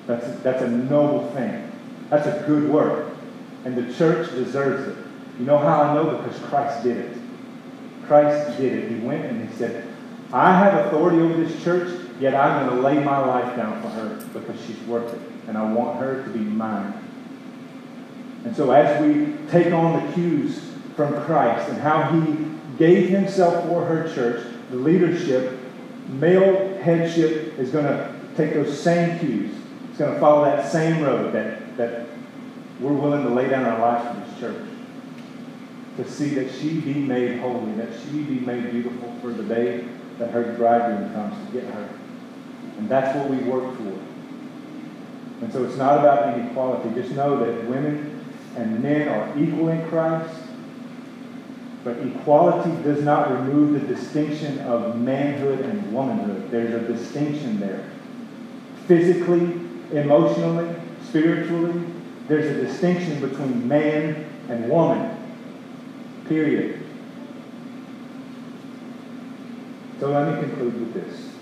that's, that's a noble thing. That's a good work. And the church deserves it. You know how I know? Because Christ did it. Christ did it. He went and he said, I have authority over this church, yet I'm going to lay my life down for her because she's worth it. And I want her to be mine. And so as we take on the cues from Christ and how he gave himself for her church, the leadership, male headship is going to take those same cues. It's going to follow that same road that, that we're willing to lay down our lives for this church. To see that she be made holy, that she be made beautiful for the day that her bridegroom comes to get her. And that's what we work for. And so it's not about inequality. Just know that women and men are equal in Christ. But equality does not remove the distinction of manhood and womanhood. There's a distinction there. Physically, emotionally, spiritually, there's a distinction between man and woman. Period. So let me conclude with this.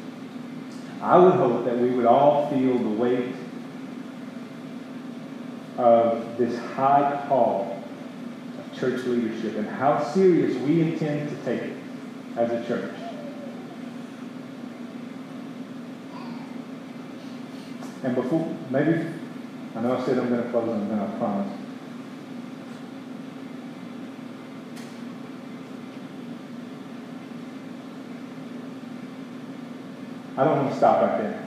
I would hope that we would all feel the weight of this high call church leadership and how serious we intend to take it as a church. And before, maybe, I know I said I'm going to close and then I promise. I don't want to stop right there.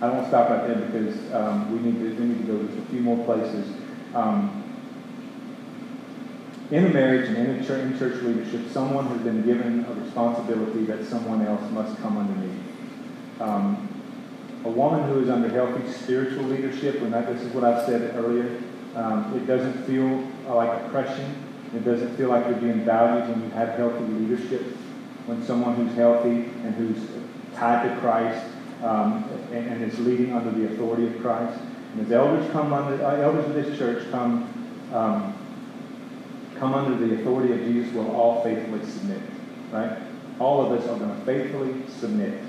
I don't want to stop right there because um, we, need to, we need to go to a few more places. Um, in a marriage and in, church, in church leadership, someone has been given a responsibility that someone else must come underneath. Um, a woman who is under healthy spiritual leadership, and this is what I said earlier, um, it doesn't feel like oppression. It doesn't feel like you're being valued when you have healthy leadership. When someone who's healthy and who's tied to Christ um, and, and, is leading under the authority of Christ. And as elders come under, uh, elders of this church come, um, come under the authority of Jesus, will all faithfully submit. Right? All of us are going to faithfully submit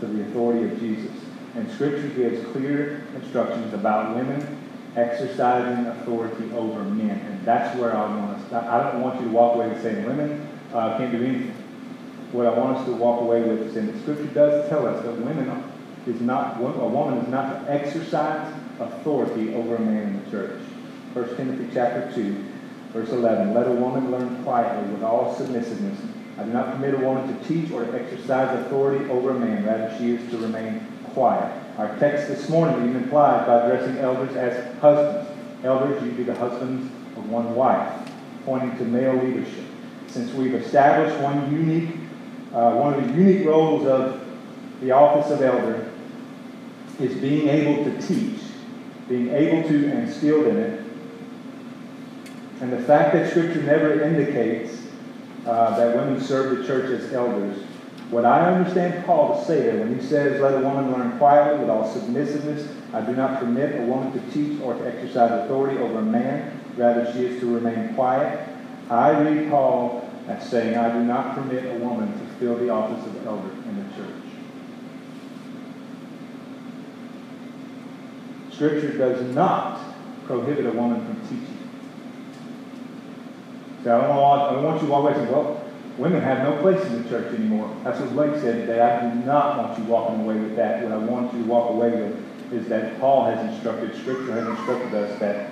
to the authority of Jesus. And Scripture gives clear instructions about women exercising authority over men. And that's where I want stop. I don't want you to walk away saying women uh, can't do anything what I want us to walk away with is, the scripture does tell us that women is not, a woman is not to exercise authority over a man in the church. 1 Timothy chapter 2, verse 11. Let a woman learn quietly with all submissiveness. I do not permit a woman to teach or to exercise authority over a man. Rather, she is to remain quiet. Our text this morning even implied by addressing elders as husbands. Elders, you be the husbands of one wife, pointing to male leadership. Since we've established one unique uh, one of the unique roles of the office of elder is being able to teach, being able to and skilled in it. And the fact that Scripture never indicates uh, that women serve the church as elders, what I understand Paul to say there when he says, Let a woman learn quietly with all submissiveness, I do not permit a woman to teach or to exercise authority over a man, rather, she is to remain quiet. I read Paul as saying, I do not permit a woman to fill the office of elder in the church. Scripture does not prohibit a woman from teaching. So I don't want, I don't want you to walk away saying, well, women have no place in the church anymore. That's what Blake said today. I do not want you walking away with that. What I want you to walk away with is that Paul has instructed, Scripture has instructed us that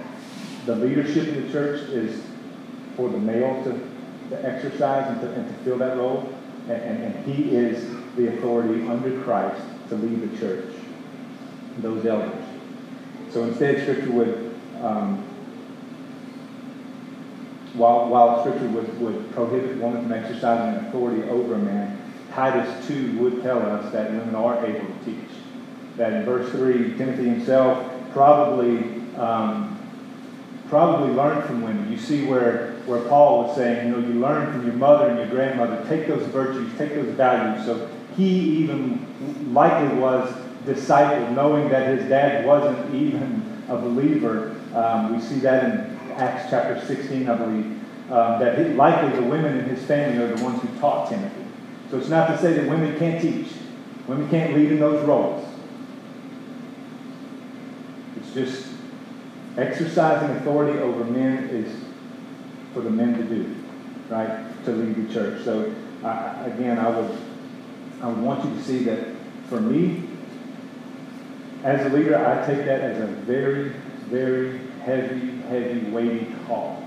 the leadership in the church is for the male to, to exercise and to, and to fill that role. And, and, and he is the authority under Christ to lead the church, those elders. So instead, Scripture would, um, while, while Scripture would, would prohibit women from exercising authority over a man, Titus 2 would tell us that women are able to teach. That in verse 3, Timothy himself probably um, probably learned from women. You see where, where Paul was saying, you know, you learn from your mother and your grandmother, take those virtues, take those values. So he even likely was discipled, knowing that his dad wasn't even a believer. Um, we see that in Acts chapter 16, I believe, um, that he, likely the women in his family are the ones who taught Timothy. So it's not to say that women can't teach. Women can't lead in those roles. It's just exercising authority over men is for the men to do, right? To lead the church. So I, again, I would I would want you to see that for me, as a leader, I take that as a very, very heavy, heavy, weighty call.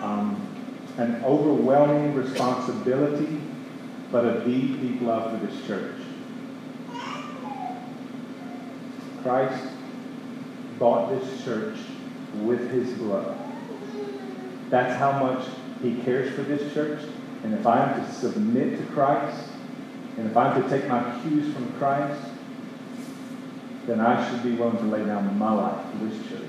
Um, an overwhelming responsibility, but a deep, deep love for this church. Christ bought this church with his blood. That's how much he cares for this church. And if I am to submit to Christ, and if I'm to take my cues from Christ, then I should be willing to lay down my life for this church.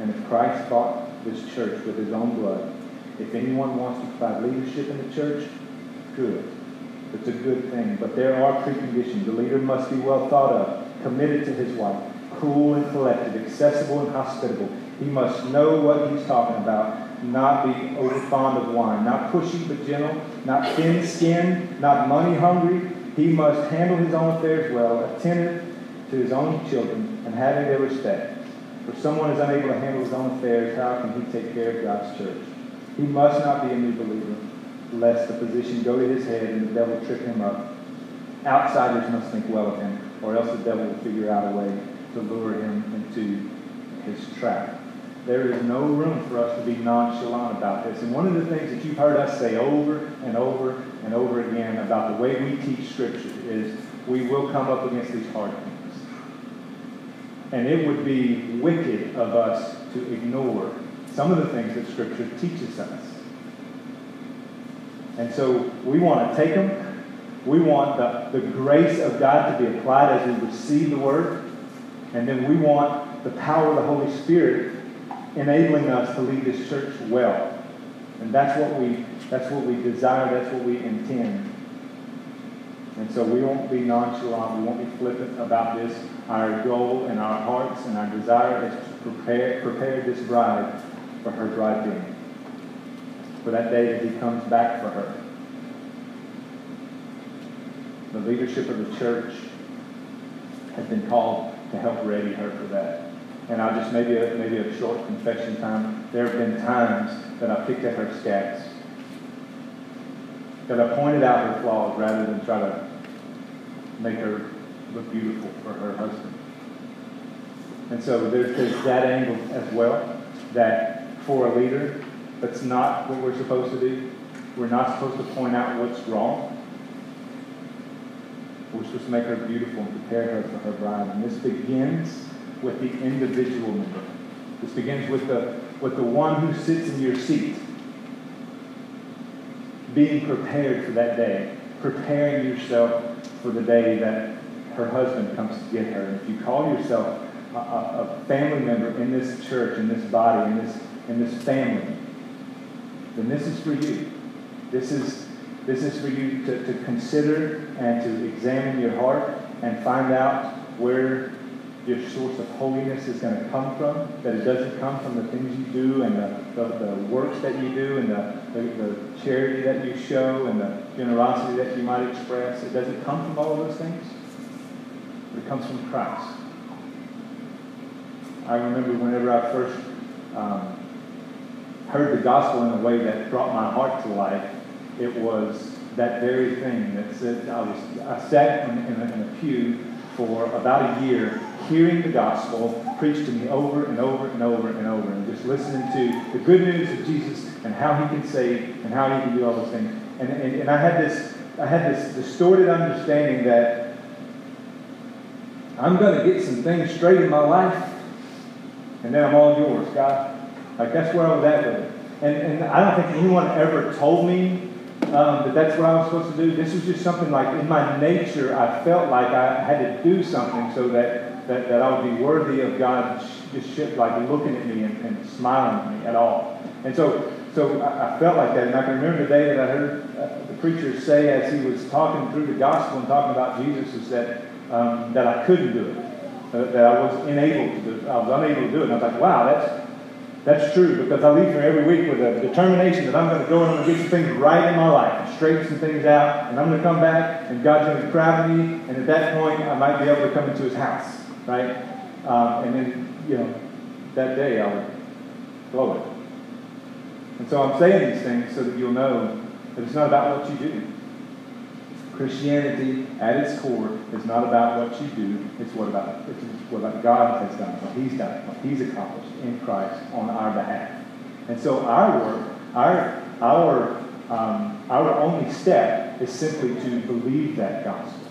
And if Christ bought this church with his own blood, if anyone wants to provide leadership in the church, good. It's a good thing. But there are preconditions. The leader must be well thought of, committed to his wife, cool and collected, accessible and hospitable. He must know what he's talking about, not be over fond of wine, not pushy but gentle, not thin skinned, not money hungry. He must handle his own affairs well, attentive to his own children, and having their respect. If someone is unable to handle his own affairs, how can he take care of God's church? He must not be a new believer lest the position go to his head and the devil trip him up. Outsiders must think well of him, or else the devil will figure out a way to lure him into his trap. There is no room for us to be nonchalant about this. And one of the things that you've heard us say over and over and over again about the way we teach Scripture is we will come up against these hard things. And it would be wicked of us to ignore some of the things that Scripture teaches us. And so we want to take them. We want the, the grace of God to be applied as we receive the Word. And then we want the power of the Holy Spirit enabling us to lead this church well. And that's what we that's what we desire, that's what we intend. And so we won't be nonchalant, we won't be flippant about this. Our goal and our hearts and our desire is to prepare prepare this bride for her bridegroom for that day that he comes back for her. The leadership of the church has been called to help ready her for that. And I'll just maybe a, maybe a short confession time. There have been times that I picked at her scats, that I pointed out her flaws rather than try to make her look beautiful for her husband. And so there's, there's that angle as well, that for a leader, that's not what we're supposed to do. We're not supposed to point out what's wrong. We're supposed to make her beautiful and prepare her for her bride. And this begins with the individual member. This begins with the, with the one who sits in your seat. Being prepared for that day. Preparing yourself for the day that her husband comes to get her. If you call yourself a, a, a family member in this church, in this body, in this, in this family, then this is for you. This is, this is for you to, to consider and to examine your heart and find out where your source of holiness is going to come from, that it doesn't come from the things you do and the, the, the works that you do and the, the, the, charity that you show and the generosity that you might express. It doesn't come from all those things, but it comes from Christ. I remember whenever I first um, heard the gospel in a way that brought my heart to life, it was that very thing that said I was I sat in, in, a, in a pew for about a year hearing the gospel preached to me over and over and over and over and just listening to the good news of Jesus and how he can save and how he can do all those things. And, and, and I had this I had this distorted understanding that I'm going to get some things straight in my life and then I'm all yours, God. Like that's where I was at with it. And, and I don't think anyone ever told me um, that that's what I was supposed to do. This was just something like in my nature, I felt like I had to do something so that, that, that I would be worthy of God just shit, like looking at me and, and, smiling at me at all. And so, so I, I, felt like that. And I can remember the day that I heard uh, the preacher say as he was talking through the gospel and talking about Jesus is that, um, that I couldn't do it. Uh, that I was unable to do it. I was unable to do it. And I was like, wow, that's that's true because I leave here every week with a determination that I'm going to go and I'm going to get some things right in my life and straighten some things out, and I'm going to come back and God's going to crowd me, and at that point I might be able to come into His house, right? Um, and then, you know, that day I'll blow it. And so I'm saying these things so that you'll know that it's not about what you do. Christianity, at its core, is not about what you do. It's what about it's what about God has done, what He's done, what He's accomplished in Christ on our behalf. And so our work, our our um, our only step is simply to believe that gospel.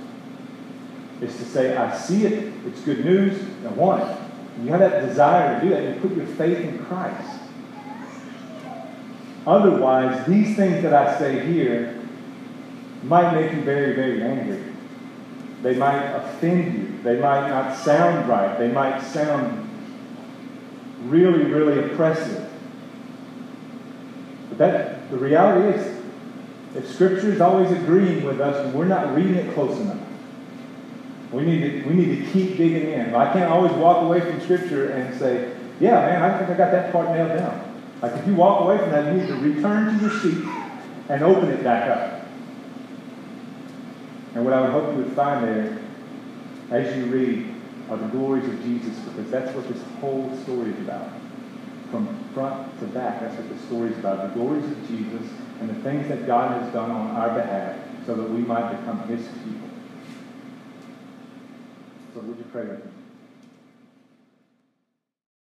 It's to say, I see it. It's good news. I want it. And you have that desire to do that. You put your faith in Christ. Otherwise, these things that I say here might make you very, very angry. They might offend you. They might not sound right. They might sound really, really oppressive. But that the reality is, if Scripture is always agreeing with us and we're not reading it close enough, we need to, we need to keep digging in. I can't always walk away from Scripture and say, yeah, man, I think I got that part nailed down. Like if you walk away from that, you need to return to your seat and open it back up. And what I would hope you would find there, as you read, are the glories of Jesus, because that's what this whole story is about. From front to back, that's what the story is about. The glories of Jesus and the things that God has done on our behalf so that we might become his people. So would you pray with me?